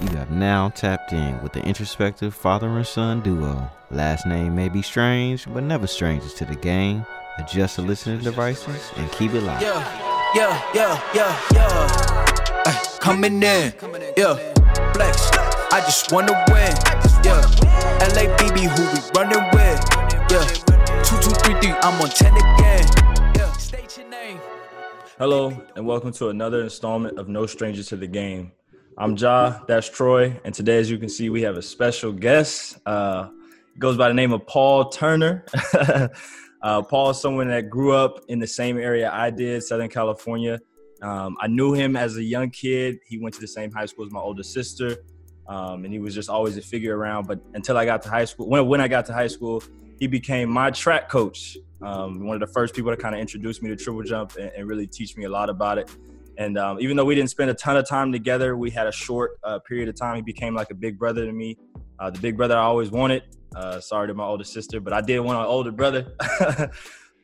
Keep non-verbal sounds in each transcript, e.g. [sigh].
You have now tapped in with the introspective father and son duo. Last name may be strange, but never strangers to the game. Adjust the listening devices and keep it live. Yeah, yeah, yeah, yeah, yeah. Ay, coming in, yeah. Flex, I just wanna win, yeah. LABB, who we running with, yeah. Two, two, three, three, I'm on ten again. Yeah, state your name. Hello, and welcome to another installment of No Stranger to the Game. I'm Ja, that's Troy, and today, as you can see, we have a special guest. Uh, goes by the name of Paul Turner. [laughs] uh, Paul is someone that grew up in the same area I did, Southern California. Um, I knew him as a young kid. He went to the same high school as my older sister, um, and he was just always a figure around. But until I got to high school, when, when I got to high school, he became my track coach. Um, one of the first people to kind of introduce me to triple jump and, and really teach me a lot about it. And um, even though we didn't spend a ton of time together, we had a short uh, period of time. He became like a big brother to me, uh, the big brother I always wanted. Uh, sorry to my older sister, but I did want an older brother. [laughs]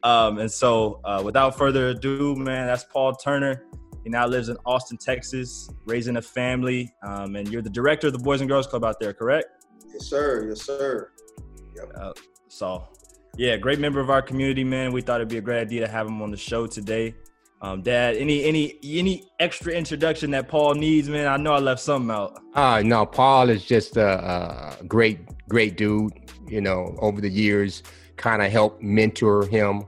um, and so, uh, without further ado, man, that's Paul Turner. He now lives in Austin, Texas, raising a family. Um, and you're the director of the Boys and Girls Club out there, correct? Yes, sir. Yes, sir. Yep. Uh, so, yeah, great member of our community, man. We thought it'd be a great idea to have him on the show today. Um, Dad, any any any extra introduction that Paul needs, man? I know I left something out. Uh no, Paul is just a, a great, great dude. You know, over the years, kind of helped mentor him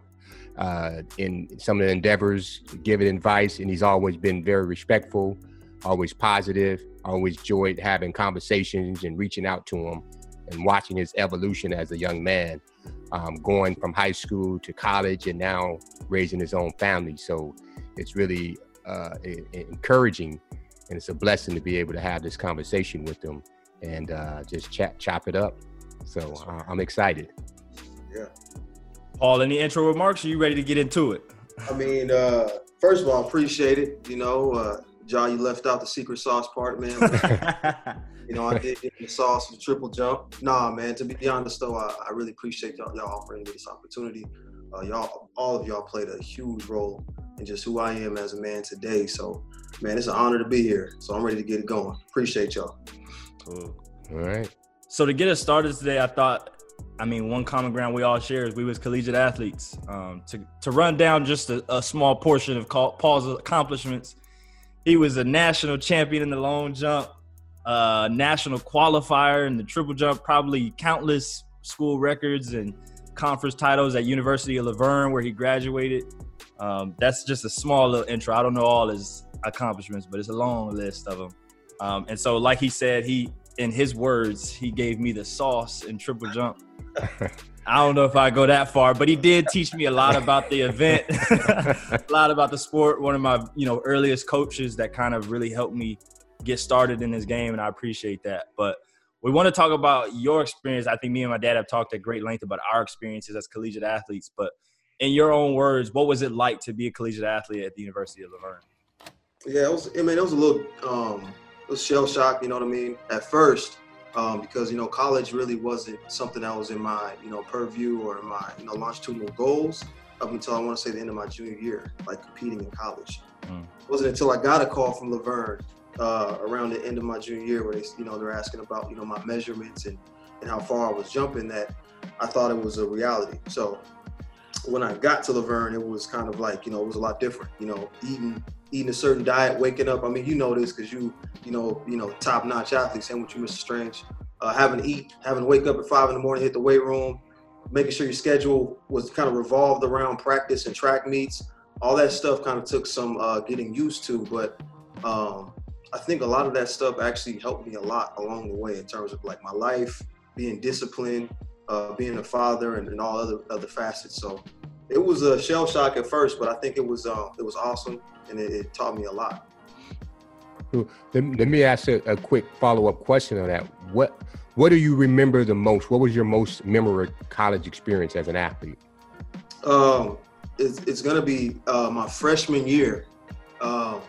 uh, in some of the endeavors, giving advice, and he's always been very respectful, always positive, always enjoyed having conversations and reaching out to him and watching his evolution as a young man, um, going from high school to college and now raising his own family. So it's really uh, encouraging and it's a blessing to be able to have this conversation with him and uh, just chat, chop it up. So uh, I'm excited. Yeah. Paul, any intro remarks? Are you ready to get into it? I mean, uh, first of all, appreciate it. You know, uh, Ja, you left out the secret sauce part, man. [laughs] [laughs] you know, I did get the sauce, the triple jump. Nah, man. To be honest, though, I, I really appreciate y'all, y'all offering me this opportunity. Uh, y'all, all of y'all played a huge role in just who I am as a man today. So, man, it's an honor to be here. So I'm ready to get it going. Appreciate y'all. Cool. All right. So to get us started today, I thought, I mean, one common ground we all share is we was collegiate athletes. Um, to to run down just a, a small portion of Paul's accomplishments, he was a national champion in the long jump, uh, national qualifier in the triple jump, probably countless school records and conference titles at University of La Verne where he graduated. Um, that's just a small little intro. I don't know all his accomplishments, but it's a long list of them. Um, and so, like he said, he in his words, he gave me the sauce in triple jump. [laughs] I don't know if I go that far, but he did teach me a lot about the event, [laughs] [laughs] a lot about the sport. One of my, you know, earliest coaches that kind of really helped me get started in this game, and I appreciate that. But we want to talk about your experience. I think me and my dad have talked at great length about our experiences as collegiate athletes. But in your own words, what was it like to be a collegiate athlete at the University of La Verne? Yeah, it was. I mean, it was a little, um, shell shock. You know what I mean? At first, um, because you know, college really wasn't something that was in my, you know, purview or in my, you know, longitudinal goals up until I want to say the end of my junior year, like competing in college. Mm. It wasn't until I got a call from La Verne uh, around the end of my junior year where they, you know, they're asking about, you know, my measurements and and how far I was jumping that I thought it was a reality. So when I got to La Verne, it was kind of like, you know, it was a lot different. You know, eating eating a certain diet, waking up. I mean, you know this because you, you know, you know, top notch athlete. Same with you, Mr. Strange. Uh, having to eat, having to wake up at five in the morning, hit the weight room, making sure your schedule was kind of revolved around practice and track meets. All that stuff kind of took some uh, getting used to, but um, I think a lot of that stuff actually helped me a lot along the way in terms of like my life, being disciplined, uh, being a father, and, and all other other facets. So it was a shell shock at first, but I think it was uh, it was awesome, and it, it taught me a lot. Let, let me ask a, a quick follow up question on that. What What do you remember the most? What was your most memorable college experience as an athlete? Um, it's, it's gonna be uh, my freshman year. Um,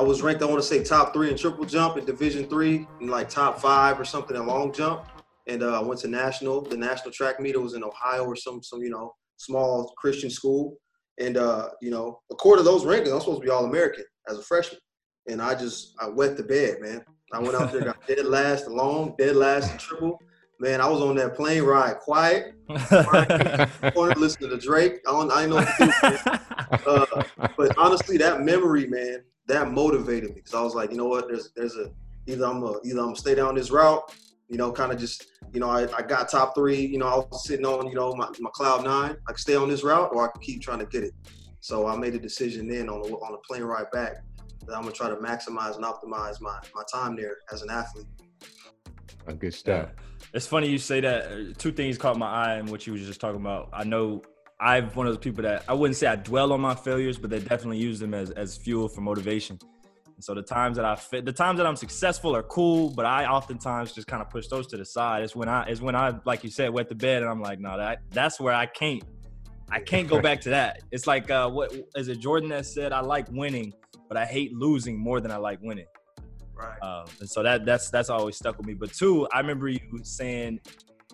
I was ranked, I want to say, top three in triple jump in Division three, and like top five or something in long jump. And uh, I went to national. The national track meet it was in Ohio or some some you know small Christian school. And uh, you know, according to those rankings, I'm supposed to be all American as a freshman. And I just I wet the bed, man. I went out there, got [laughs] dead last, long, dead last, and triple. Man, I was on that plane ride, quiet, [laughs] corner, listening to Drake. I don't, I didn't know what to do. [laughs] Uh, but honestly, that memory, man, that motivated me because I was like, you know what? There's there's a either I'm a, either I'm gonna stay down this route, you know, kind of just you know I, I got top three, you know, I was sitting on you know my, my cloud nine. I could stay on this route or I could keep trying to get it. So I made a decision then on the on the plane ride back that I'm gonna try to maximize and optimize my my time there as an athlete. Uh, good stuff. It's funny you say that. Uh, Two things caught my eye in what you was just talking about. I know I'm one of those people that I wouldn't say I dwell on my failures, but they definitely use them as as fuel for motivation. And so the times that I fit, the times that I'm successful are cool, but I oftentimes just kind of push those to the side. It's when I, it's when I, like you said, wet the bed, and I'm like, no, that that's where I can't, I can't go [laughs] back to that. It's like uh, what is it? Jordan that said, I like winning, but I hate losing more than I like winning. Right. Um, and so that that's that's always stuck with me. But two, I remember you saying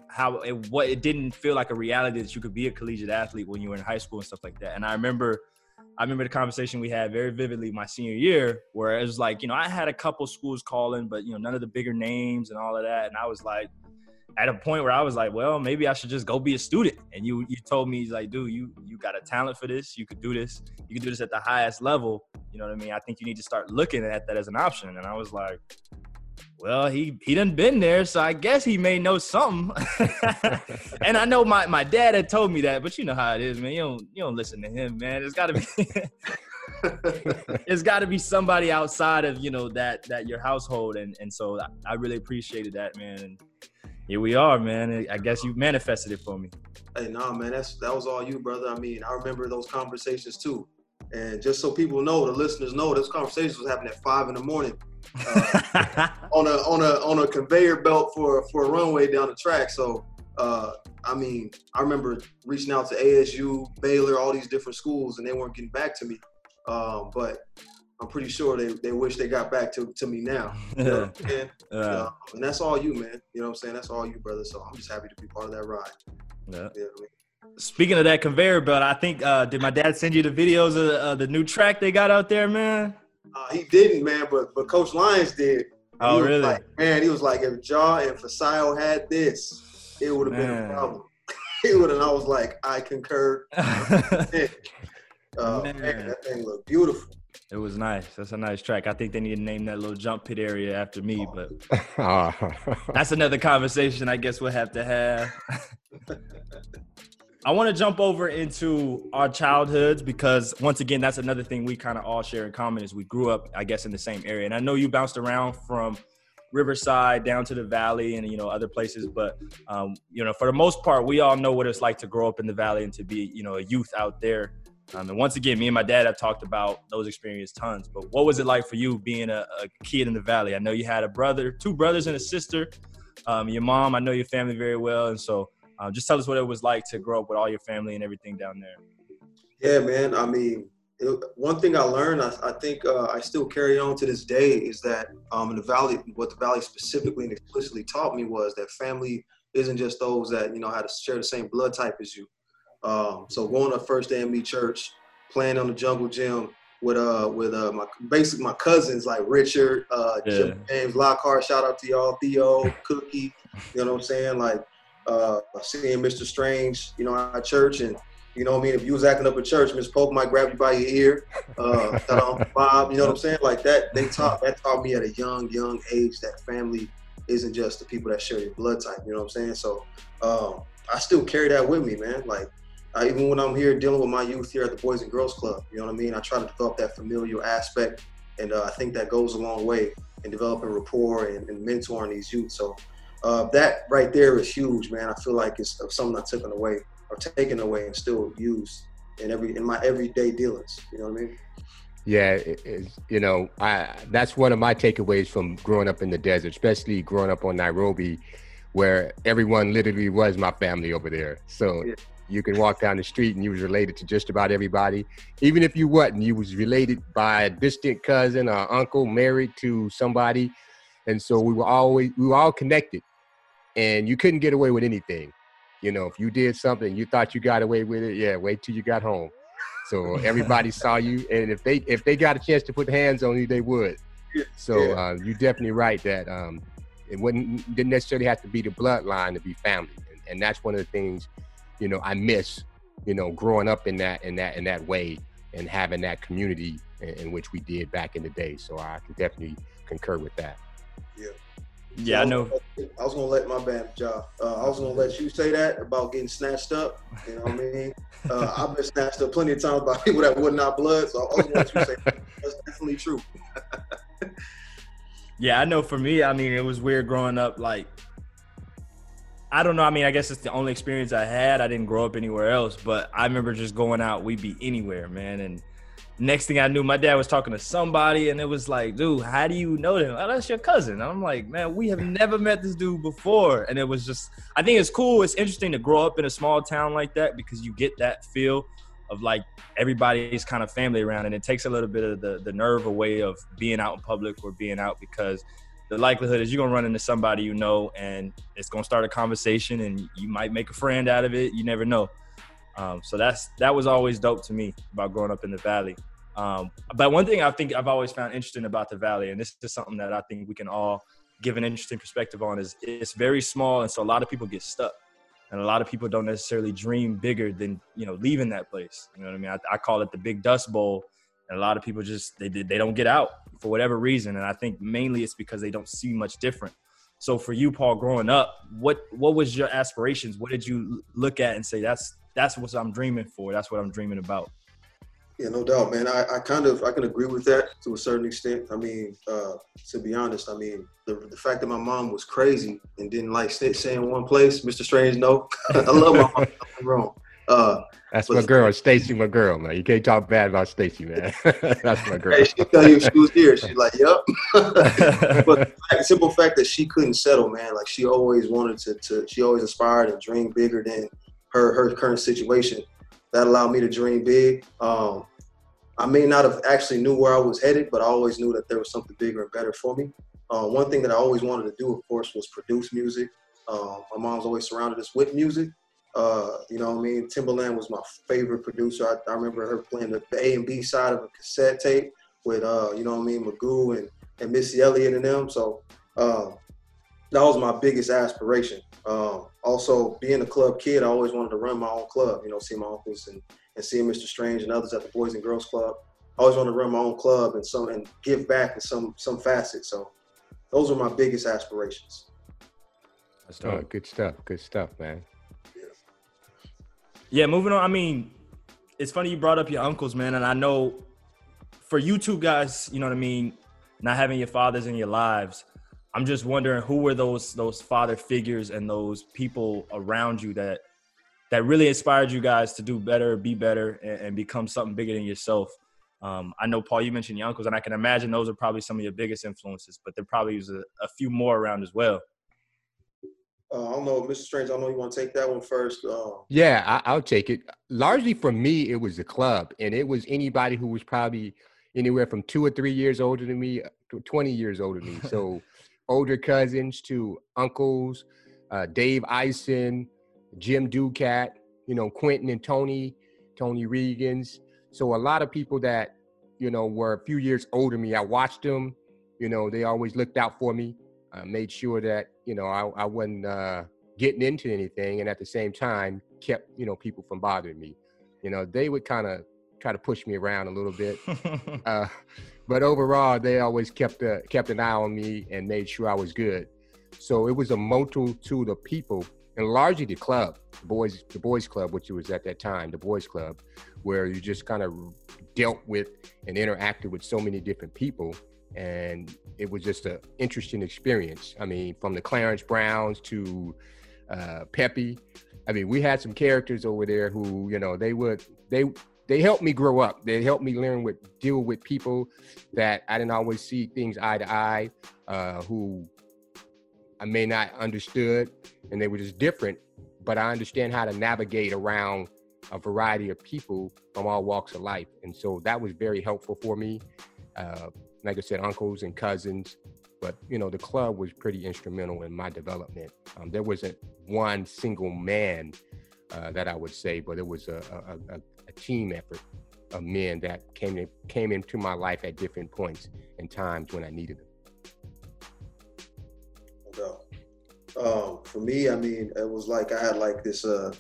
how it, what it didn't feel like a reality that you could be a collegiate athlete when you were in high school and stuff like that. And I remember, I remember the conversation we had very vividly my senior year, where it was like, you know, I had a couple schools calling, but you know, none of the bigger names and all of that. And I was like, at a point where I was like, well, maybe I should just go be a student. And you you told me like, dude, you you got a talent for this. You could do this. You could do this at the highest level. You know what I mean? I think you need to start looking at that as an option. And I was like, well, he he done been there, so I guess he may know something. [laughs] and I know my, my dad had told me that, but you know how it is, man. You don't you don't listen to him, man. It's gotta be [laughs] it's gotta be somebody outside of, you know, that that your household. And and so I, really appreciated that, man. And here we are, man. I guess you manifested it for me. Hey, nah, man, that's that was all you, brother. I mean, I remember those conversations too. And just so people know, the listeners know, this conversation was happening at five in the morning [laughs] uh, on a on a on a conveyor belt for for a runway down the track. So, uh, I mean, I remember reaching out to ASU, Baylor, all these different schools, and they weren't getting back to me. Um, but I'm pretty sure they, they wish they got back to, to me now. [laughs] You know? Yeah. Uh, and that's all you, man. You know what I'm saying? That's all you, brother. So I'm just happy to be part of that ride. Yeah. You know I mean? Speaking of that conveyor belt, I think uh, did my dad send you the videos of uh, the new track they got out there, man? Uh, he didn't, man, but but Coach Lyons did. Oh, He really? Like, man, he was like, if Ja and Fasio had this, it would have been a problem. [laughs] it would, and I was like, I concur. [laughs] Uh, man. Man. that thing looked beautiful. it was nice. That's a nice track. I think they need to name that little jump pit area after me, but [laughs] that's another conversation I guess we'll have to have. I want to jump over into our childhoods because once again, that's another thing we kind of all share in common is we grew up, I guess, in the same area. And I know you bounced around from Riverside down to the Valley and you know other places, but um, you know for the most part, we all know what it's like to grow up in the Valley and to be you know a youth out there. Um, and once again, me and my dad have talked about those experiences tons. But what was it like for you being a, a kid in the Valley? I know you had a brother, two brothers and a sister. Um, your mom, I know your family very well, and so um, just tell us what it was like to grow up with all your family and everything down there. Yeah, man. I mean, it, one thing I learned, I, I think uh, I still carry on to this day, is that um, in the valley, what the valley specifically and explicitly taught me was that family isn't just those that you know had to share the same blood type as you. Um, so going to First AME Church, playing on the Jungle Gym with uh with uh my basically my cousins like Richard, uh, Jim, James Lockhart, shout out to y'all, Theo, Cookie, you know what I'm saying? Like uh, seeing Mr. Strange, you know, at church and you know what I mean? If you was acting up at church, Miss Pope might grab you by your ear. Uh, [laughs] Bob, you know what I'm saying? Like that, they taught that taught me at a young, young age that family isn't just the people that share your blood type. You know what I'm saying? So um, I still carry that with me, man. Like I, even when I'm here dealing with my youth here at the Boys and Girls Club, you know what I mean? I try to develop that familial aspect, and uh, I think that goes a long way in developing rapport and, and mentoring these youth. So uh, that right there is huge, man. I feel like it's something I took away or taken away and still used in every in my everyday dealings. You know what I mean? Yeah, it, it's, you know, I that's one of my takeaways from growing up in the desert, especially growing up on Nairobi, where everyone literally was my family over there. So Yeah. you can walk down the street and you was related to just about everybody, even if you wasn't. You was related by a distant cousin or uncle, married to somebody, and so we were always we were all connected, and you couldn't get away with anything. You know, if you did something, you thought you got away with it. Yeah, wait till you got home. So [laughs] everybody saw you, and if they if they got a chance to put hands on you, they would. So Yeah. uh, you're definitely right that um, it wouldn't didn't necessarily have to be the bloodline to be family, and, and that's one of the things you know I miss. You know, growing up in that in that in that way and having that community in, in which we did back in the day. So I can definitely concur with that. Yeah, I know. I was gonna let my bad job. Uh, I was gonna let you say that about getting snatched up. You know what I mean? Uh, I've been snatched up plenty of times by [laughs] people that would not blood. So I was gonna let you say that. that's definitely true. [laughs] Yeah, I know for me, I mean, it was weird growing up. Like, I don't know. I mean, I guess it's the only experience I had. I didn't grow up anywhere else, but I remember just going out. We'd be anywhere, man. And next thing I knew, my dad was talking to somebody, and it was like, dude, how do you know them? Oh, that's your cousin. And I'm like, man, we have never met this dude before. And it was just, I think it's cool. It's interesting to grow up in a small town like that because you get that feel of like everybody's kind of family around, and it takes a little bit of the, the nerve away of being out in public or being out because the likelihood is you're gonna run into somebody you know and it's gonna start a conversation and you might make a friend out of it you never know um, so that's that was always dope to me about growing up in the valley. Um, but one thing i think i've always found interesting about the valley and this is something that i think we can all give an interesting perspective on is it's very small and so a lot of people get stuck. And a lot of people don't necessarily dream bigger than you know leaving that place. You know what i mean? I, I call it the big dust bowl. And a lot of people just they they don't get out for whatever reason. And i think mainly it's because they don't see much different. So for you paul growing up what what was your aspirations? What did you look at and say that's that's what i'm dreaming for that's what i'm dreaming about Yeah, no doubt, man. I, I kind of I can agree with that to a certain extent. I mean, uh, to be honest, I mean the, the fact that my mom was crazy and didn't like stay, stay in one place, Mr. Strange, no. [laughs] I love my mom. Nothing wrong. Uh, That's But- my girl, Stacy. My girl, man. You can't talk bad about Stacy, man. [laughs] That's my girl. hey, she tell you if she was here, she's like, "Yep." [laughs] but the simple fact that she couldn't settle, man. Like she always wanted to, to she always aspired and dreamed bigger than her her current situation. That allowed me to dream big. Um, I may not have actually knew where I was headed, but I always knew that there was something bigger and better for me. Uh, one thing that I always wanted to do, of course, was produce music. Um, my mom's always surrounded us with music. Uh, you know what I mean? Timbaland was my favorite producer. I, I remember her playing the, the A and B side of a cassette tape with, uh, you know what I mean, Magoo and, and Missy Elliott and them. So um, that was my biggest aspiration. Um, also, being a club kid, I always wanted to run my own club, you know, see my uncles and, and seeing Mr. Strange and others at the Boys and Girls Club. I always wanted to run my own club and some and give back in some some facet. So those were my biggest aspirations. that's Oh, good stuff. Good stuff, man. Yeah, moving on. I mean, it's funny you brought up your uncles, man, and I know for you two guys, you know what I mean, not having your fathers in your lives. I'm just wondering who were those those father figures and those people around you that that really inspired you guys to do better, be better, and, and become something bigger than yourself. Um, I know Paul, you mentioned your uncles, and I can imagine those are probably some of your biggest influences, but there probably was a, a few more around as well. Uh, I don't know, Mr. Strange. I know you want to take that one first. Uh, Yeah, I, I'll take it. Largely for me, it was the club, and it was anybody who was probably anywhere from two or three years older than me to 20 years older than me. So [laughs] older cousins to uncles, uh, Dave Ison, Jim Ducat, you know, Quentin and Tony, Tony Regans. So a lot of people that, you know, were a few years older than me, I watched them, you know, they always looked out for me, uh, made sure that, you know, I, I wasn't uh, getting into anything. And at the same time, kept, you know, people from bothering me. You know, they would kind of try to push me around a little bit. [laughs] Uh, but overall, they always kept uh, kept an eye on me and made sure I was good. So it was a multitude of people, and largely the club, the boys, the boys club, which it was at that time, the boys club, where you just kind of dealt with and interacted with so many different people, and it was just an interesting experience. I mean, from the Clarence Browns to uh, Peppy. I mean, we had some characters over there who, you know, they would they they helped me grow up. They helped me learn with deal with people that I didn't always see things eye to eye, uh, who I may not understood, and they were just different. But I understand how to navigate around a variety of people from all walks of life, and so that was very helpful for me. Uh, like I said, uncles and cousins, but you know, the club was pretty instrumental in my development. Um, there wasn't one single man uh, that I would say, but it was a, a, a, a team effort of men that came in, came into my life at different points and times when I needed them. No. Um, for me, I mean, it was like I had like this. Uh,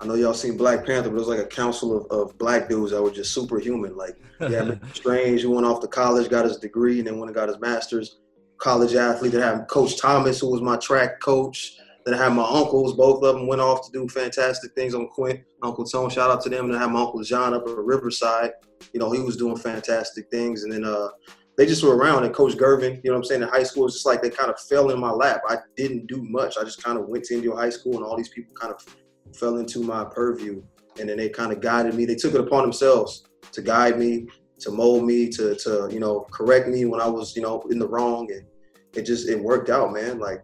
I know y'all seen Black Panther, but it was like a council of, of black dudes that were just superhuman. Like, yeah, [laughs] Strange, who went off to college, got his degree, and then went and got his master's. College athlete. That had Coach Thomas, who was my track coach. Then I had my uncles. Both of them went off to do fantastic things on Quint. Uncle Tone, shout out to them. And I had my Uncle John up at Riverside. You know, he was doing fantastic things. And then uh, they just were around. And Coach Gervin, you know what I'm saying, in high school, it's just like they kind of fell in my lap. I didn't do much. I just kind of went to Indio High School, and all these people kind of fell into my purview. And then they kind of guided me. They took it upon themselves to guide me, to mold me, to, to you know, correct me when I was, you know, in the wrong. And it just, it worked out, man. Like,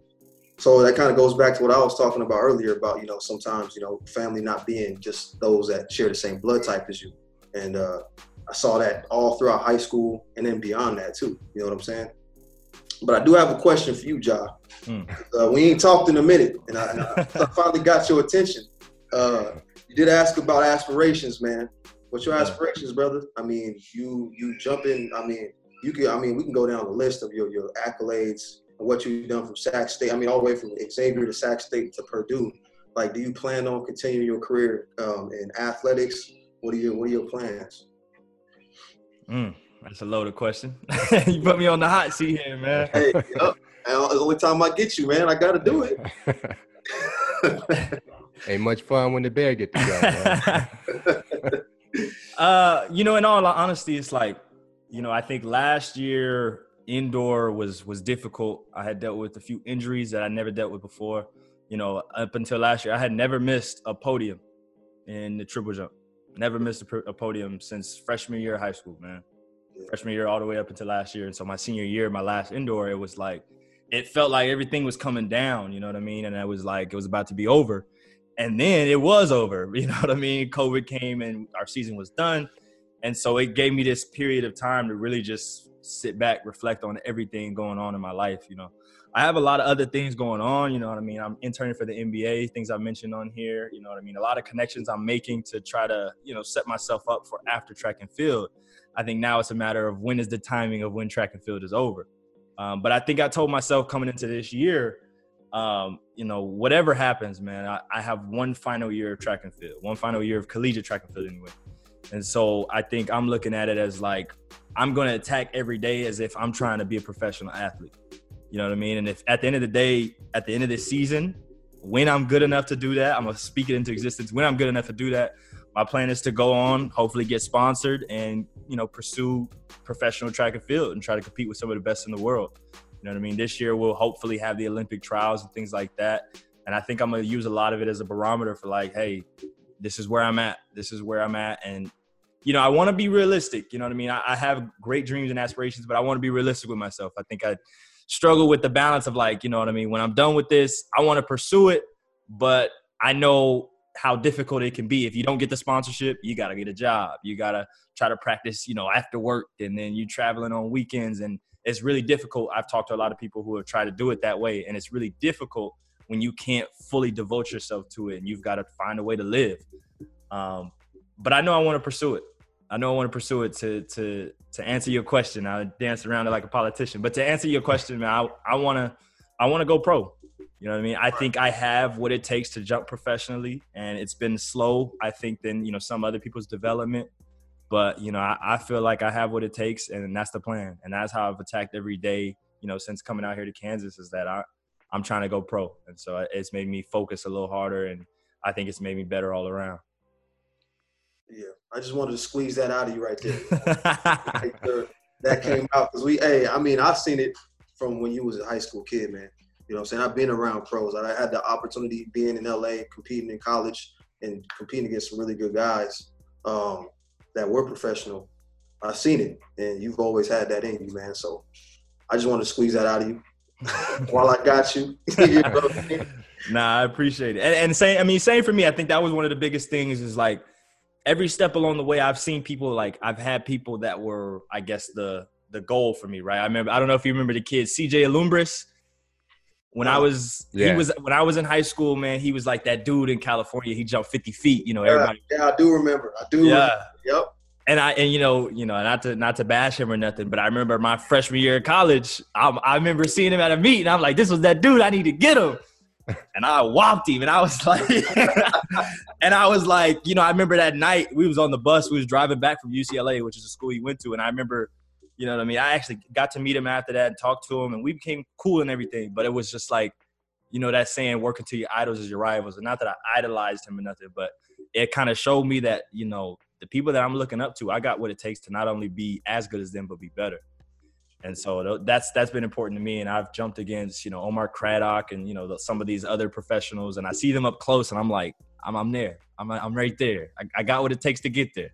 so that kind of goes back to what I was talking about earlier about, you know, sometimes, you know, family not being just those that share the same blood type as you. And uh, I saw that all throughout high school and then beyond that too. You know what I'm saying? But I do have a question for you, Ja. Mm. Uh, we ain't talked in a minute, and I, and I [laughs] finally got your attention. Uh, you did ask about aspirations, man. What's your aspirations, brother? I mean, you you jump in. I mean, you can. I mean, we can go down the list of your your accolades and what you've done from Sac State. I mean, all the way from Xavier to Sac State to Purdue. Like, do you plan on continuing your career um, in athletics? What are your What are your plans? Mm, that's a loaded question. [laughs] you put me on the hot seat here, man. Hey, yep. The only time I get you, man, I got to do it. [laughs] Ain't much fun when the bear get to go. [laughs] Uh, you know, in all honesty, it's like, you know, I think last year indoor was was difficult. I had dealt with a few injuries that I never dealt with before. You know, up until last year, I had never missed a podium in the triple jump. Never missed a, a podium since freshman year of high school, man. Freshman year all the way up until last year. And so my senior year, my last indoor, it was like it felt like everything was coming down, you know what I mean? And I was like, it was about to be over. And then it was over, [laughs] you know what I mean? COVID came and our season was done. And so it gave me this period of time to really just sit back, reflect on everything going on in my life, you know. I have a lot of other things going on, you know what I mean? I'm interning for the NBA, things I mentioned on here, you know what I mean? A lot of connections I'm making to try to, you know, set myself up for after track and field. I think now it's a matter of when is the timing of when track and field is over. Um, but I think I told myself coming into this year, um, you know, whatever happens, man, I, I, have one final year of track and field, one final year of collegiate track and field anyway. And so I think I'm looking at it as like I'm going to attack every day as if I'm trying to be a professional athlete. You know what I mean? And if at the end of the day, at the end of this season, when I'm good enough to do that, I'm gonna speak it into existence. When I'm good enough to do that, my plan is to go on, hopefully get sponsored, and you know pursue professional track and field and try to compete with some of the best in the world. You know what I mean? This year we'll hopefully have the Olympic trials and things like that, and I think I'm gonna use a lot of it as a barometer for like, hey, this is where I'm at. This is where I'm at, and you know I want to be realistic. You know what I mean? I, I have great dreams and aspirations, but I want to be realistic with myself. I think I struggle with the balance of like, you know what I mean? When I'm done with this, I want to pursue it, but I know how difficult it can be. If you don't get the sponsorship, you got to get a job. You got to try to practice, you know, after work and then you traveling on weekends and it's really difficult. I've talked to a lot of people who have tried to do it that way and it's really difficult when you can't fully devote yourself to it and you've got to find a way to live. Um, but I know I want to pursue it. I know I want to pursue it to to to answer your question. I dance around it like a politician, but to answer your question, man, I, I want to I want to go pro. You know what I mean? I think I have what it takes to jump professionally, and it's been slow. I think than you know some other people's development, but you know I, I feel like I have what it takes, and that's the plan, and that's how I've attacked every day. You know, since coming out here to Kansas, is that I I'm trying to go pro, and so it's made me focus a little harder, and I think it's made me better all around. Yeah, I just wanted to squeeze that out of you right there. [laughs] that came out because we, hey, I mean, I've seen it from when you was a high school kid, man. You know what I'm saying? I've been around pros. I had the opportunity being in LA, competing in college, and competing against some really good guys um, that were professional. I've seen it, and you've always had that in you, man. So I just wanted to squeeze that out of you [laughs] while I got you. [laughs] you know nah, I appreciate it. And, and same, I mean, same for me. I think that was one of the biggest things is like every step along the way, I've seen people like I've had people that were, I guess, the the goal for me, right? I remember I don't know if you remember the kid CJ Alumbris. When I was yeah. he was when I was in high school, man, he was like that dude in California. He jumped 50 feet, you know, everybody. Yeah, yeah I do remember. I do. Yeah. Remember. Yep. and I and you know you know not to not to bash him or nothing, but I remember my freshman year in college. I, I remember seeing him at a meet, and I'm like, this was that dude. I need to get him. And I whopped him, and I was [laughs] like, and I was like, you know, I remember that night we was on the bus, we was driving back from UCLA, which is the school he went to, and I remember, you know what I mean. I actually got to meet him after that and talk to him, and we became cool and everything. But it was just like, you know, that saying, "Working to your idols is your rivals," and not that I idolized him or nothing, but it kind of showed me that you know the people that I'm looking up to, I got what it takes to not only be as good as them, but be better. And so that's that's been important to me. And I've jumped against you know Omar Craddock and you know some of these other professionals, and I see them up close, and I'm like, I'm I'm there. I'm I'm right there. I, I got what it takes to get there.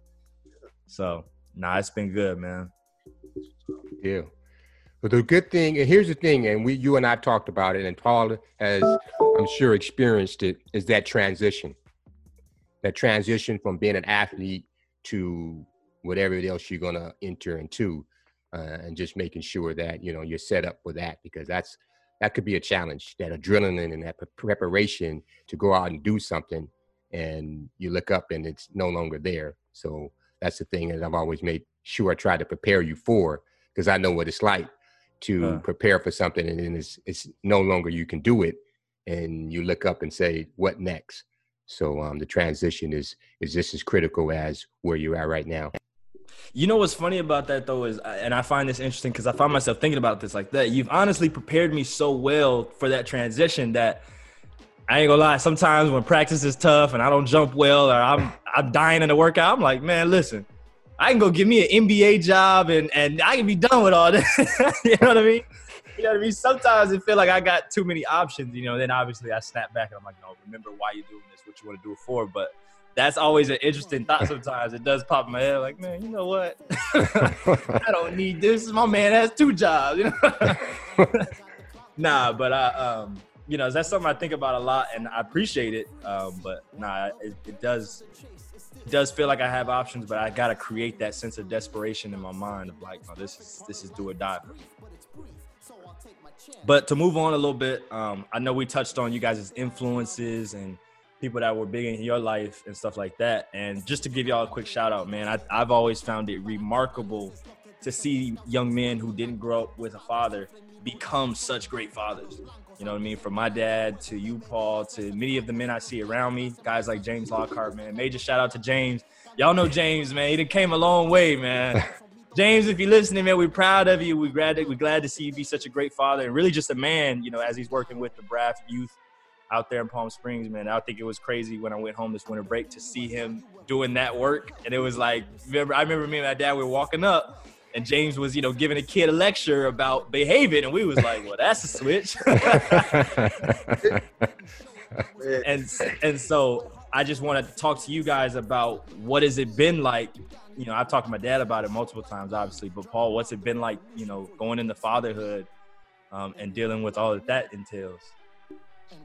So nah, it's been good, man. Yeah. But the good thing, and here's the thing, and we, you and I talked about it, and Paul has, I'm sure, experienced it, is that transition. That transition from being an athlete to whatever else you're going to enter into uh, and just making sure that you know you're set up for that because that's that could be a challenge that adrenaline and that preparation to go out and do something and you look up and it's no longer there so that's the thing that i've always made sure i try to prepare you for because i know what it's like to uh. prepare for something and then it's, it's no longer you can do it and you look up and say what next so um, the transition is is just as critical as where you're at right now. You know what's funny about that though is, and I find this interesting because I find myself thinking about this like that. You've honestly prepared me so well for that transition that I ain't gonna lie. Sometimes when practice is tough and I don't jump well or I'm I'm dying in the workout, I'm like, man, listen, I can go give me an NBA job and and I can be done with all this. [laughs] you know what I mean? you know what I mean? Sometimes it feel like I got too many options, you know. Then obviously I snap back and I'm like, no, remember why you're doing this, what you want to do it for. But that's always an interesting thought. Sometimes it does pop in my head, like, man, you know what? [laughs] [laughs] I don't need this. My man has two jobs, you know. [laughs] nah, but I, um, you know, that's something I think about a lot, and I appreciate it. Um, but nah, it, it does it does feel like I have options, but I gotta create that sense of desperation in my mind of like, no, this is this is do or die for me. But to move on a little bit, um, I know we touched on you guys' influences and people that were big in your life and stuff like that. And just to give y'all a quick shout out, man, I, I've always found it remarkable to see young men who didn't grow up with a father become such great fathers. You know what I mean? From my dad to you, Paul, to many of the men I see around me, guys like James Lockhart, man. Major shout out to James. Y'all know James, man. He came a long way, man. [laughs] James, if you're listening, man, we're proud of you. We're glad, to, we're glad to see you be such a great father and really just a man, you know, as he's working with the Braff youth out there in Palm Springs, man. I think it was crazy when I went home this winter break to see him doing that work. And it was like, remember, I remember me and my dad we were walking up and James was, you know, giving a kid a lecture about behaving. And we was like, well, that's a switch. [laughs] and, and so I just want to talk to you guys about what has it been like you know, I've talked to my dad about it multiple times, obviously. But Paul, what's it been like, you know, going into fatherhood um, and dealing with all that that entails?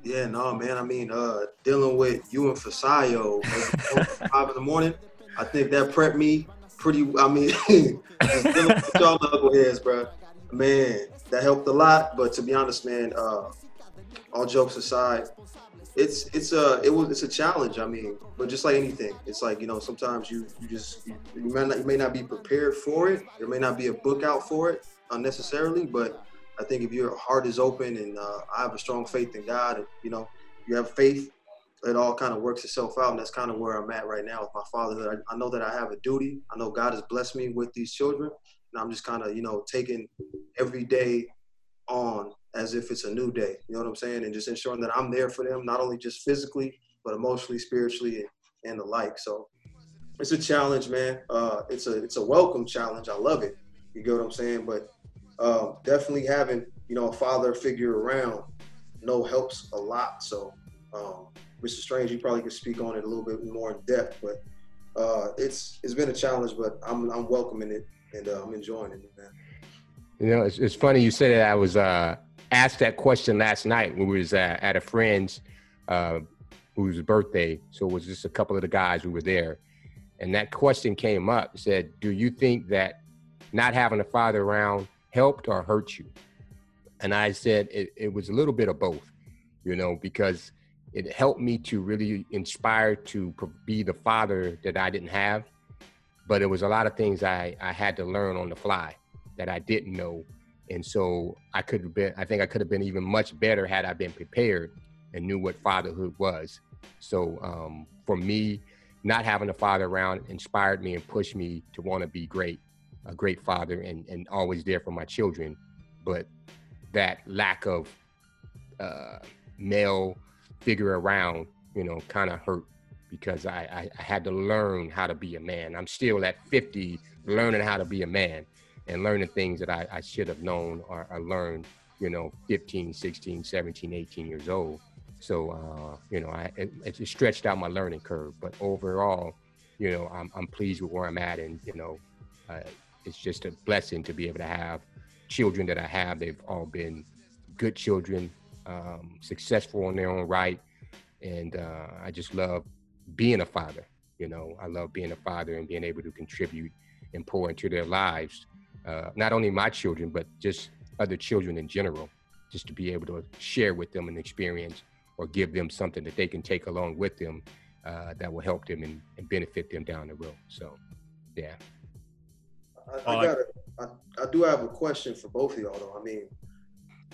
Yeah, no, man. I mean, uh, dealing with you and Fasayo [laughs] five in the morning, I think that prepped me pretty. I mean, [laughs] dealing with y'all knuckleheads, bro. Man, that helped a lot. But to be honest, man, uh, all jokes aside, it's it's a it was it's a challenge. I mean, but just like anything, it's like you know sometimes you you just you, you may not you may not be prepared for it. There may not be a book out for it unnecessarily, but I think if your heart is open and uh, I have a strong faith in God, you know you have faith, it all kind of works itself out, and that's kind of where I'm at right now with my fatherhood. I, I know that I have a duty. I know God has blessed me with these children, and I'm just kind of you know taking every day on as if it's a new day. You know what I'm saying? And just ensuring that I'm there for them, not only just physically, but emotionally, spiritually, and, and the like. So it's a challenge, man. Uh, it's a it's a welcome challenge. I love it. You get what I'm saying? But uh, definitely having you know a father figure around, no helps a lot. So um, Mr. Strange, you probably could speak on it a little bit more in depth, but uh, it's it's been a challenge, but I'm I'm welcoming it and uh, I'm enjoying it, man. You know, it's, it's funny you said that. I was uh, asked that question last night when we was at, at a friend's uh, whose birthday. So it was just a couple of the guys who were there, and that question came up. Said, "Do you think that not having a father around helped or hurt you?" And I said it, it was a little bit of both, you know, because it helped me to really inspire to be the father that I didn't have. but it was a lot of things I, I had to learn on the fly that I didn't know. And so I could have been, I think I could have been even much better had I been prepared and knew what fatherhood was. So um, for me, not having a father around inspired me and pushed me to want to be great, a great father and, and always there for my children. But that lack of uh, male figure around, you know, kind of hurt because I, I, had to learn how to be a man. I'm still at 50 learning how to be a man and learning things that I, I should have known or, or, learned, you know, 15, 16, 17, 18 years old. So, uh, you know, I, it, it stretched out my learning curve. But overall, you know, I'm, I'm pleased with where I'm at. And, you know, uh, it's just a blessing to be able to have children that I have. They've all been good children, um, successful in their own right. And uh, I just love being a father. You know, I love being a father and being able to contribute and pour into their lives. Uh, not only my children, but just other children in general, just to be able to share with them an experience or give them something that they can take along with them uh, that will help them and, and, benefit them down the road. So, yeah. I, I, got I, I do have a question for both of y'all, though. I mean,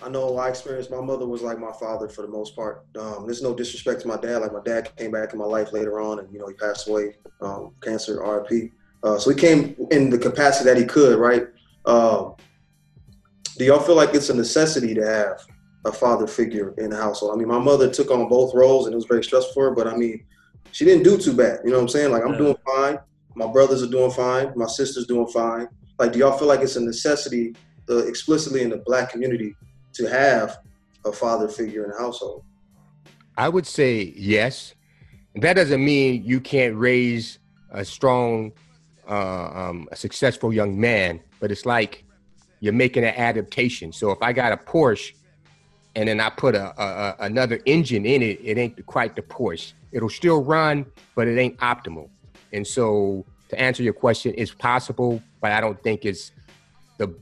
I know I experienced my mother was like my father for the most part. Um, there's no disrespect to my dad. Like my dad came back in my life later on, and you know he passed away, um, cancer, RIP. Uh, so he came in the capacity that he could, right? Uh, do y'all feel like it's a necessity to have a father figure in the household? I mean, my mother took on both roles, and it was very stressful for her. But I mean, she didn't do too bad. You know what I'm saying? Like I'm yeah. doing fine. My brothers are doing fine. My sister's doing fine. Like, do y'all feel like it's a necessity, uh, explicitly in the black community, to have a father figure in the household? I would say yes. That doesn't mean you can't raise a strong, uh, um, a successful young man, but it's like you're making an adaptation. So if I got a Porsche and then I put a, a, another engine in it, it ain't quite the Porsche. It'll still run, but it ain't optimal. And so to answer your question, it's possible, but I don't think it's the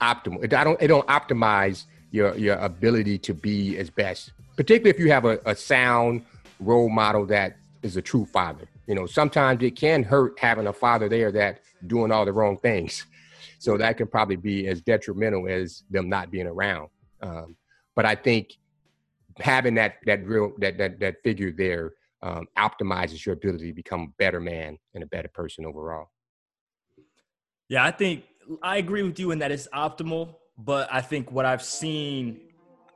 optimal. It, I don't. It don't optimize your your ability to be as best, particularly if you have a, a sound role model that is a true father. You know, sometimes it can hurt having a father there that doing all the wrong things. So that can probably be as detrimental as them not being around. Um, but I think having that that real that that that figure there um, optimizes your ability to become a better man and a better person overall. Yeah, I think I agree with you in that it's optimal, but I think what I've seen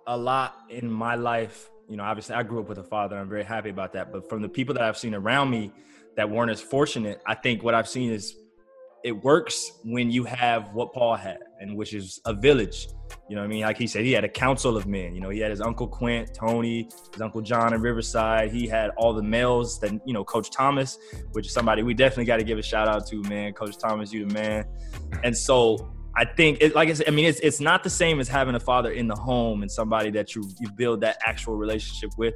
a lot in my life, you know, obviously I grew up with a father. I'm very happy about that. But from the people that I've seen around me that weren't as fortunate, I think what I've seen is it works when you have what Paul had, and which is a village. You know I mean? Like he said, he had a council of men. You know, he had his uncle Quint, Tony, his uncle John in Riverside. He had all the males that, you know, Coach Thomas, which is somebody we definitely got to give a shout out to, man. Coach Thomas, you the man. And so I think, it, like I said, I mean, it's it's not the same as having a father in the home and somebody that you you build that actual relationship with.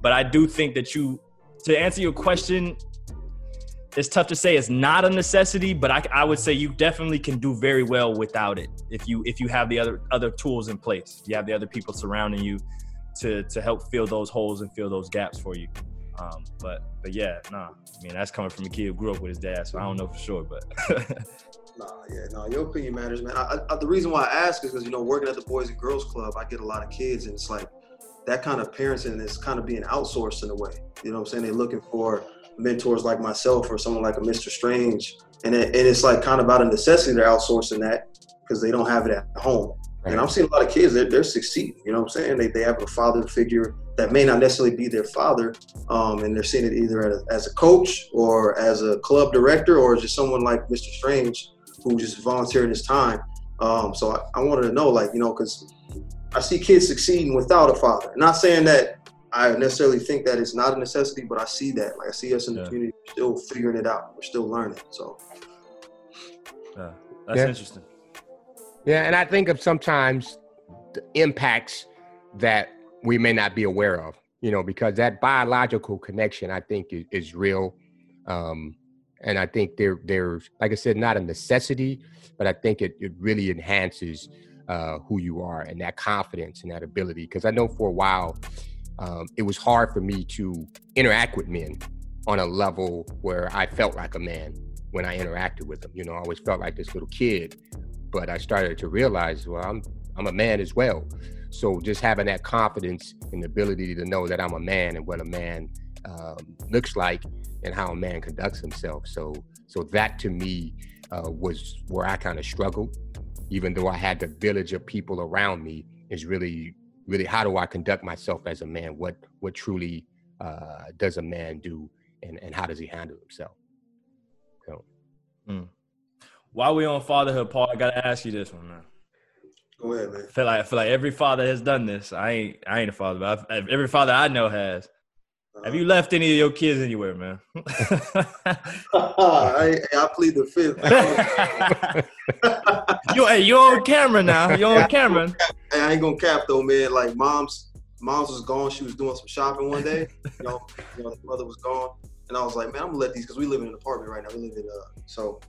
But I do think that you, to answer your question, it's tough to say it's not a necessity, but I, I would say you definitely can do very well without it if you if you have the other other tools in place. You have the other people surrounding you to to help fill those holes and fill those gaps for you. Um, but but yeah, nah. I mean that's coming from a kid who grew up with his dad, so I don't know for sure, but. [laughs] nah, yeah, no, nah, your opinion matters, man. I, I, the reason why I ask is because you know working at the Boys and Girls Club, I get a lot of kids, and it's like that kind of parenting is kind of being outsourced in a way. You know what I'm saying? They're looking for mentors like myself or someone like a Mr. Strange. And, it, and it's like kind of out of necessity they're outsourcing that because they don't have it at home. Right. And I'm seeing a lot of kids that they're, succeeding. You know what I'm saying? They, they have a father figure that may not necessarily be their father, um, and they're seeing it either as, as a coach or as a club director or just someone like Mr. Strange who just volunteering his time. Um, so I, I wanted to know, like, you know, because I see kids succeeding without a father. Not saying that I necessarily think that it's not a necessity, but I see that. Like I see us in the community still figuring it out. We're still learning. So yeah, that's yeah. interesting. Yeah, and I think of sometimes the impacts that we may not be aware of, you know, because that biological connection I think is, is real. Um, and I think there there's like I said, not a necessity, but I think it, it really enhances uh, who you are and that confidence and that ability. Because I know for a while, um, it was hard for me to interact with men on a level where I felt like a man. when I interacted with them. You know, I always felt like this little kid, but I started to realize, well, I'm I'm a man as well. So just having that confidence and the ability to know that I'm a man and what a man um, looks like and how a man conducts himself. So so that to me uh, was where I kind of struggled, even though I had the village of people around me. Is really really how do I conduct myself as a man? What what truly uh, does a man do, and and how does he handle himself? So. Mm. While we on fatherhood, Paul, I gotta ask you this one, man. Go ahead, man. I feel like I feel like every father has done this. I ain't I ain't a father, but I've, every father I know has. Uh, Have you left any of your kids anywhere, man? [laughs] I, I plead the fifth. [laughs] you hey, you on camera now. You're on [laughs] camera. I ain't gonna cap though, man. Like mom's mom's was gone. She was doing some shopping one day. [laughs] You know, you know, the mother was gone, and I was like, man, I'm gonna let these because we live in an apartment right now. We live in uh, so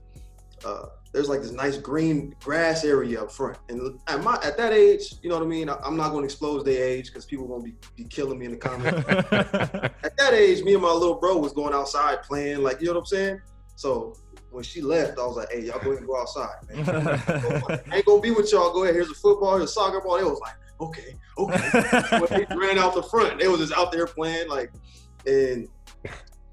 uh, there's like this nice green grass area up front. And at my at that age, you know what I mean. I, am not to expose their age because people to be, be killing me in the comments. [laughs] at that age, me and my little bro was going outside playing, like you know what I'm saying. So when she left, I was like, "Hey, y'all go ahead and go outside, man. [laughs] I ain't gonna be with y'all. Go ahead. Here's a football. Here's a soccer ball." It was like, "Okay, okay." when they [laughs] ran out the front, they was just out there playing, like, and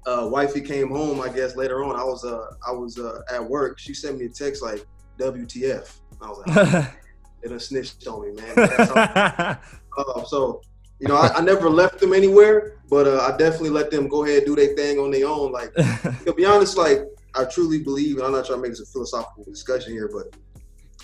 uh, wifey came home, I guess later on. I was uh, I was uh, at work. She sent me a text like WTF. I was like, [laughs] it done snitched on me, man. uh, so you know, I, I, never left them anywhere, but uh, I definitely let them go ahead and do their thing on their own. Like to be honest, like I truly believe, and I'm not trying to make this a philosophical discussion here, but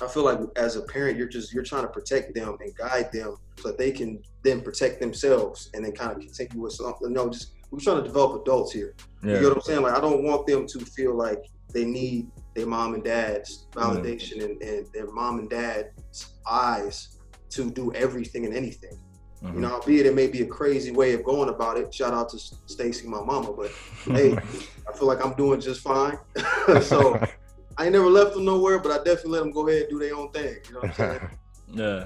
I feel like as a parent, you're just you're trying to protect them and guide them so that they can then protect themselves and then kind of continue with something. No, just we're trying to develop adults here. Yeah. You know what I'm saying? Like I don't want them to feel like they need their mom and dad's validation mm. and, and, their mom and dad's eyes to do everything and anything. Mm-hmm. You know, albeit it may be a crazy way of going about it. Shout out to Stacy, my mama, but [laughs] hey, I feel like I'm doing just fine. [laughs] so I ain't never left them nowhere, but I definitely let them go ahead and do their own thing. You know what I'm saying? [laughs] yeah.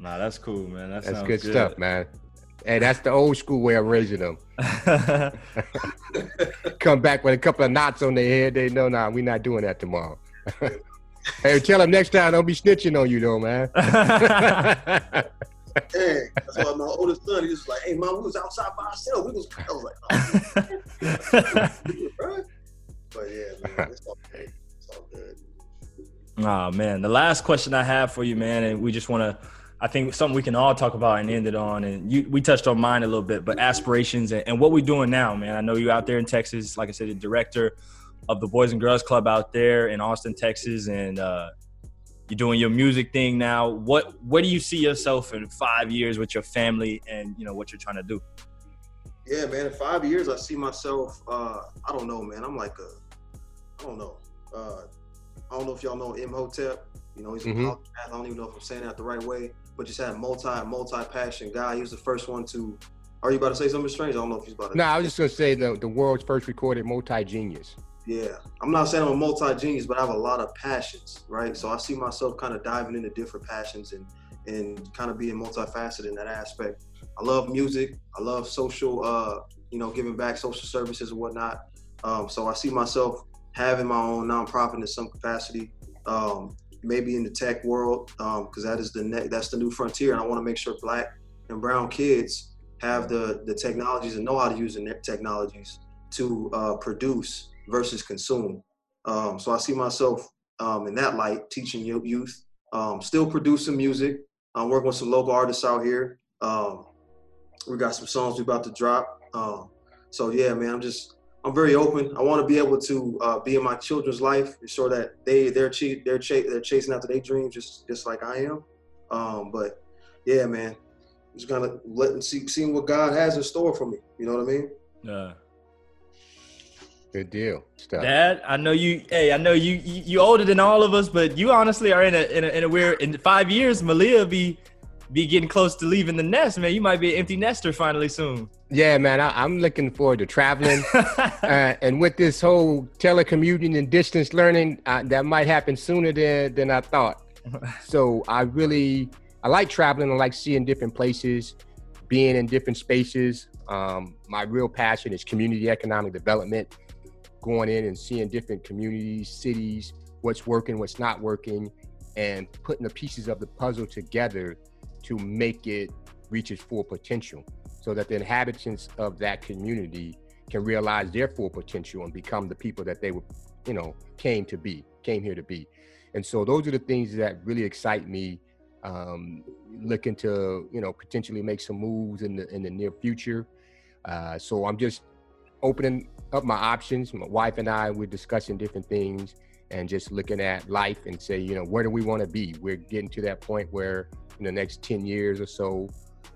Nah, that's cool, man. That that's good, good, stuff, man. Hey, that's the old school way of raising them. Come back with a couple of knots on their head. They know, nah, we're not doing that tomorrow. hey, tell them next time, don't be snitching on you, though, man. Hey, that's why my oldest son, he was like, hey, mom, we was outside by ourselves. We was, [laughs] I was like, oh. [laughs] but yeah, man, it's all, it's all good. Oh, man. The last question I have for you, man, and we just want to I think something we can all talk about and end it on. And you, we touched on mine a little bit, but aspirations and, and what we're doing now, man. I know you're out there in Texas, like I said, the director of the Boys and Girls Club out there in Austin, Texas, and uh, you're doing your music thing now. What where do you see yourself in five years with your family and you know what you're trying to do? Yeah, man. In five years, I see myself. Uh, I don't know, man. I'm like a, I don't know. Uh, I don't know if y'all know Imhotep. You know, he's a mm-hmm. I don't even know if I'm saying that the right way but just had a multi multi passion guy. He was the first one to. Are you about to say something strange? I don't know if he's about to. No, I was just gonna say the the world's first recorded multi genius. Yeah, I'm not saying I'm a multi genius, but I have a lot of passions, right? So I see myself kind of diving into different passions and and kind of being multifaceted in that aspect. I love music. I love social, uh, you know, giving back social services and whatnot. Um, so I see myself having my own nonprofit in some capacity. Um, maybe in the tech world, because um, that is the ne- that's the new frontier, and I want to make sure Black and Brown kids have the the technologies and know how to use the technologies to uh, produce versus consume. Um, so I see myself um, in that light, teaching youth, um, still producing music. I'm working with some local artists out here. Um, we got some songs we about to drop. Um, so yeah, man, I'm just I'm very open. I want to be able to uh, be in my children's life, ensure that they they're che- they're ch- they're chasing after their dreams just just like I am. Um, but yeah, man, just gonna let and see seeing what God has in store for me. You know what I mean? Yeah. Good deal, Stuff. Dad. I know you. Hey, I know you. You, you older than all of us, but you honestly are in a in a, in a weird. In five years, Malia be be getting close to leaving the nest, man. You might be an empty nester finally soon. Yeah, man. I, am looking forward to traveling, [laughs] uh, and with this whole telecommuting and distance learning, uh, that might happen sooner than than I thought. [laughs] so I really I like traveling. I like seeing different places, being in different spaces. Um, my real passion is community economic development, going in and seeing different communities, cities, what's working, what's not working, and putting the pieces of the puzzle together to make it reach its full potential so that the inhabitants of that community can realize their full potential and become the people that they were, you know, came to be, came here to be. And so those are the things that really excite me. Um, looking to, you know, potentially make some moves in the in the near future. Uh, so I'm just opening up my options. My wife and I we're discussing different things and just looking at life and say, you know, where do we want to be? We're getting to that point where in the next 10 years or so,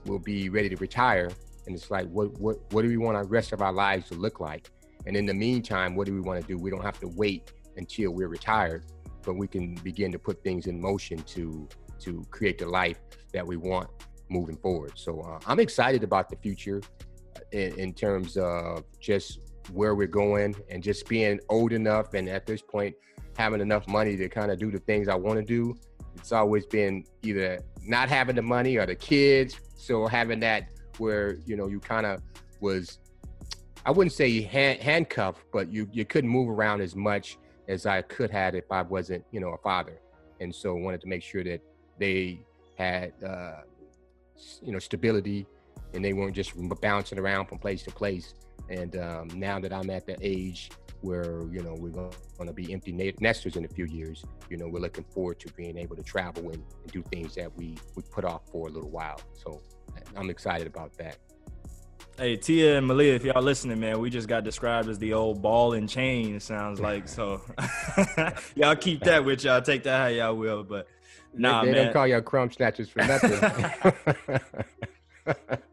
we'll be ready to retire. And it's like, what what what do we want the rest of our lives to look like? And in the meantime, what do we want to do? We don't have to wait until we're retired, but we can begin to put things in motion to to create the life that we want moving forward. So uh, I'm excited about the future uh, in, in terms of just where we're going and just being old enough and at this point having enough money to kind of do the things I want to do. It's always been either not having the money or the kids. So having that where you know you kind of was, I wouldn't say hand, handcuffed, but you you couldn't move around as much as I could have if I wasn't you know a father. And so wanted to make sure that they had uh, you know stability and they weren't just bouncing around from place to place. And um, now that I'm at the age where you know we're going to be empty nesters in a few years you know we're looking forward to being able to travel and, and, do things that we we put off for a little while. So i'm excited about that. Hey tia and malia if y'all listening man we just got described as the old ball and chain it sounds [laughs] like so [laughs] y'all keep that with y'all take that how y'all will but nah they, they man. don't call y'all crumb snatchers for nothing [laughs]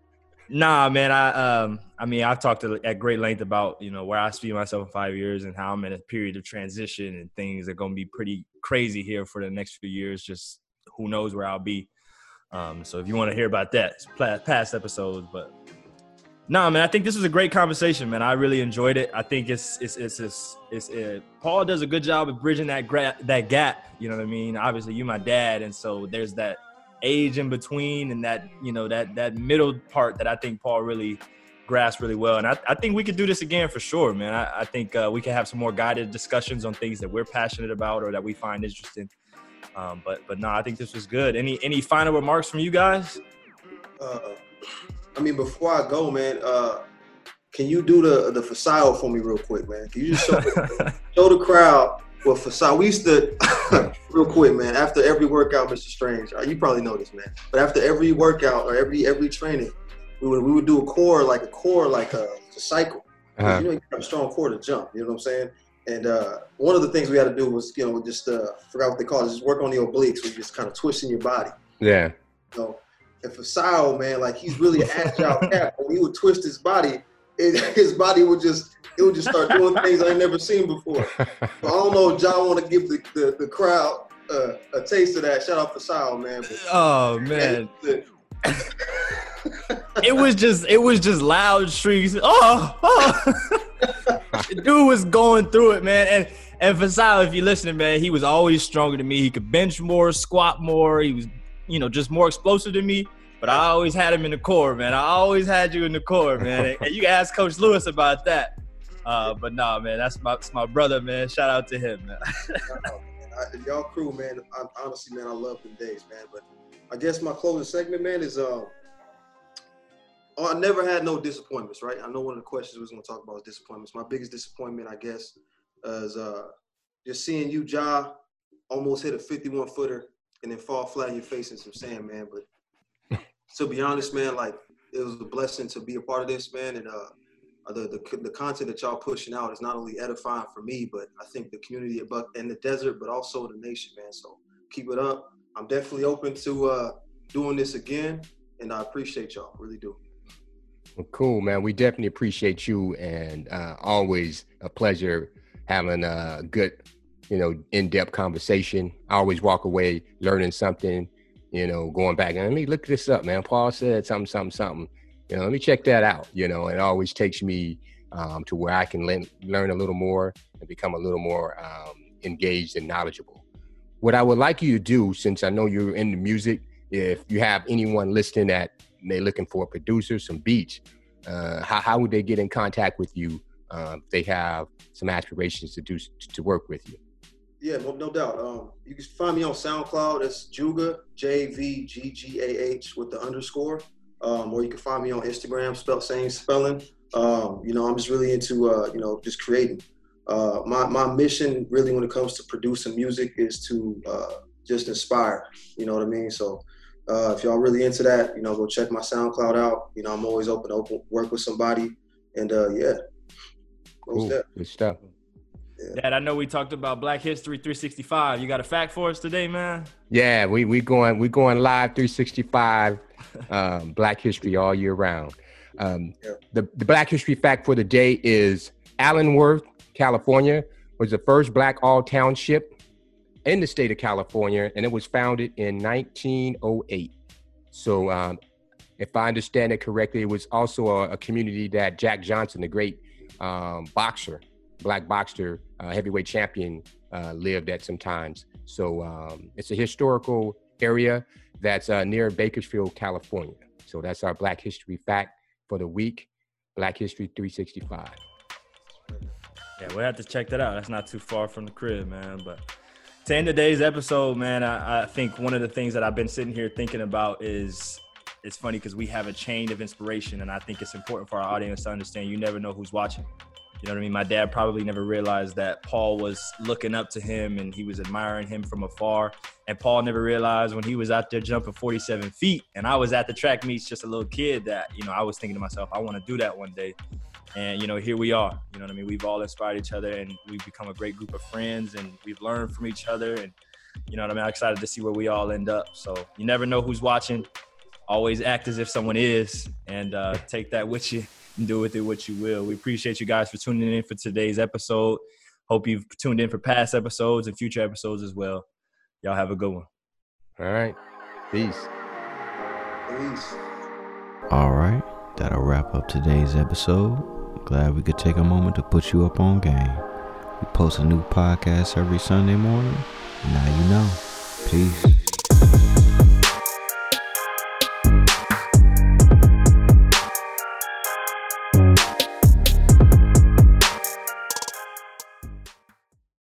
Nah, man. I um, I mean, I've talked at great length about you know where I see myself in five years and how I'm in a period of transition and things are going to be pretty crazy here for the next few years. Just who knows where I'll be. Um, so if you want to hear about that, past episodes. But nah, man, I think this was a great conversation, man. I really enjoyed it. I think it's it's it's it's, it's it, Paul does a good job of bridging that gra- that gap. You know what I mean? Obviously, you my dad, and so there's that age in between and that you know that that middle part that I think Paul really grasped really well. And I, I think we could do this again for sure, man. I, I think uh, we can have some more guided discussions on things that we're passionate about or that we find interesting. Um, but but no, I think this was good. Any any final remarks from you guys? Uh, I mean, before I go, man, uh, can you do the the facade for me real quick, man? Can you just show, [laughs] show the crowd well, for so we used to [laughs] real quick, man. After every workout, Mr. Strange, uh, you probably know this, man. But after every workout or every every training, we would we would do a core like a core like a, a cycle. Uh-huh. You know, you have a strong core to jump. You know what I'm saying? And uh, one of the things we had to do was, you know, just uh, forgot what they call it, just work on the obliques, which just kind of twisting your body. Yeah. So, and for Sal, man, like he's really an [laughs] agile cat. He would twist his body, it, [laughs] his body would just it would just start doing things I never seen before. So [laughs] I don't know if John want to give the, the, the crowd uh, a taste of that. Shout out for Sal, man. But, oh man. it was just it was just loud shrieks. Oh, oh. dude was going through it, man. And and for Sal, if you're listening, man, he was always stronger than me. He could bench more, squat more. He was, you know, just more explosive than me. But I always had him in the core, man. I always had you in the core, man. and you can ask Coach Lewis about that. Uh, but nah, man, that's my that's my brother, man. Shout out to him, man. [laughs] Y'all crew, man. I, honestly, man, I love them days, man. But I guess my closing segment, man, is uh, I never had no disappointments, right? I know one of the questions we was gonna talk about was disappointments. My biggest disappointment, I guess, is uh, just seeing you, Ja, almost hit a 51 footer and then fall flat in your face in some sand, man. But to be honest, man, like it was a blessing to be a part of this, man. And uh, the, the the content that y'all pushing out is not only edifying for me, but I think the community in the desert, but also the nation, man. So keep it up. I'm definitely open to uh, doing this again, and I appreciate y'all. Really do. Well, cool, man. We definitely appreciate you, and uh, always a pleasure having a good, you know, in-depth conversation. I always walk away learning something you know, going back and let me look this up, man. Paul said something, something, something. You know, let me check that out. You know, it always takes me um, to where I can le- learn a little more and become a little more um, engaged and knowledgeable. What I would like you to do, since I know you're in the music, if you have anyone listening that they're looking for a producer, some beats, uh, how, how would they get in contact with you um, they have some aspirations to do to work with you. Yeah, no, no doubt. Um, you can find me on SoundCloud. That's Juga J V G G A H with the underscore. Um, or you can find me on Instagram, spelled same spelling. Um, you know, I'm just really into uh, you know just creating. Uh, my my mission really when it comes to producing music is to uh, just inspire. You know what I mean? So uh, if y'all really into that, you know, go check my SoundCloud out. You know, I'm always open to open, work with somebody, and uh, yeah, cool. good stuff. Yeah. Dad, I know we talked about Black History 365. You got a fact for us today, man? Yeah, we we going we going live 365, um, Black History all year round. Um, yeah. the, the Black History fact for the day is Allensworth, California, was the first Black all township in the state of California, and it was founded in 1908. So, um, if I understand it correctly, it was also a, a community that Jack Johnson, the great um, boxer, black boxer, uh, heavyweight champion, uh, lived at some times. So um, it's a historical area that's uh, near Bakersfield, California. So that's our Black History fact for the week, Black History 365. Yeah, we'll have to check that out. That's not too far from the crib, man. But to end today's episode, man, I, I think one of the things that I've been sitting here thinking about is it's funny because we have a chain of inspiration, and I think it's important for our audience to understand you never know who's watching. You know what I mean? My dad probably never realized that Paul was looking up to him and he was admiring him from afar. And Paul never realized when he was out there jumping 47 feet and I was at the track meets just a little kid that, you know, I was thinking to myself, I want to do that one day. And, you know, here we are. You know what I mean? We've all inspired each other and we've become a great group of friends and we've learned from each other. And, you know what I mean? I'm excited to see where we all end up. So you never know who's watching. Always act as if someone is and uh, take that with you and do with it what you will. We appreciate you guys for tuning in for today's episode. Hope you've tuned in for past episodes and future episodes as well. Y'all have a good one. All right. Peace. Peace. All right. That'll wrap up today's episode. Glad we could take a moment to put you up on game. We post a new podcast every Sunday morning. Now you know. Peace.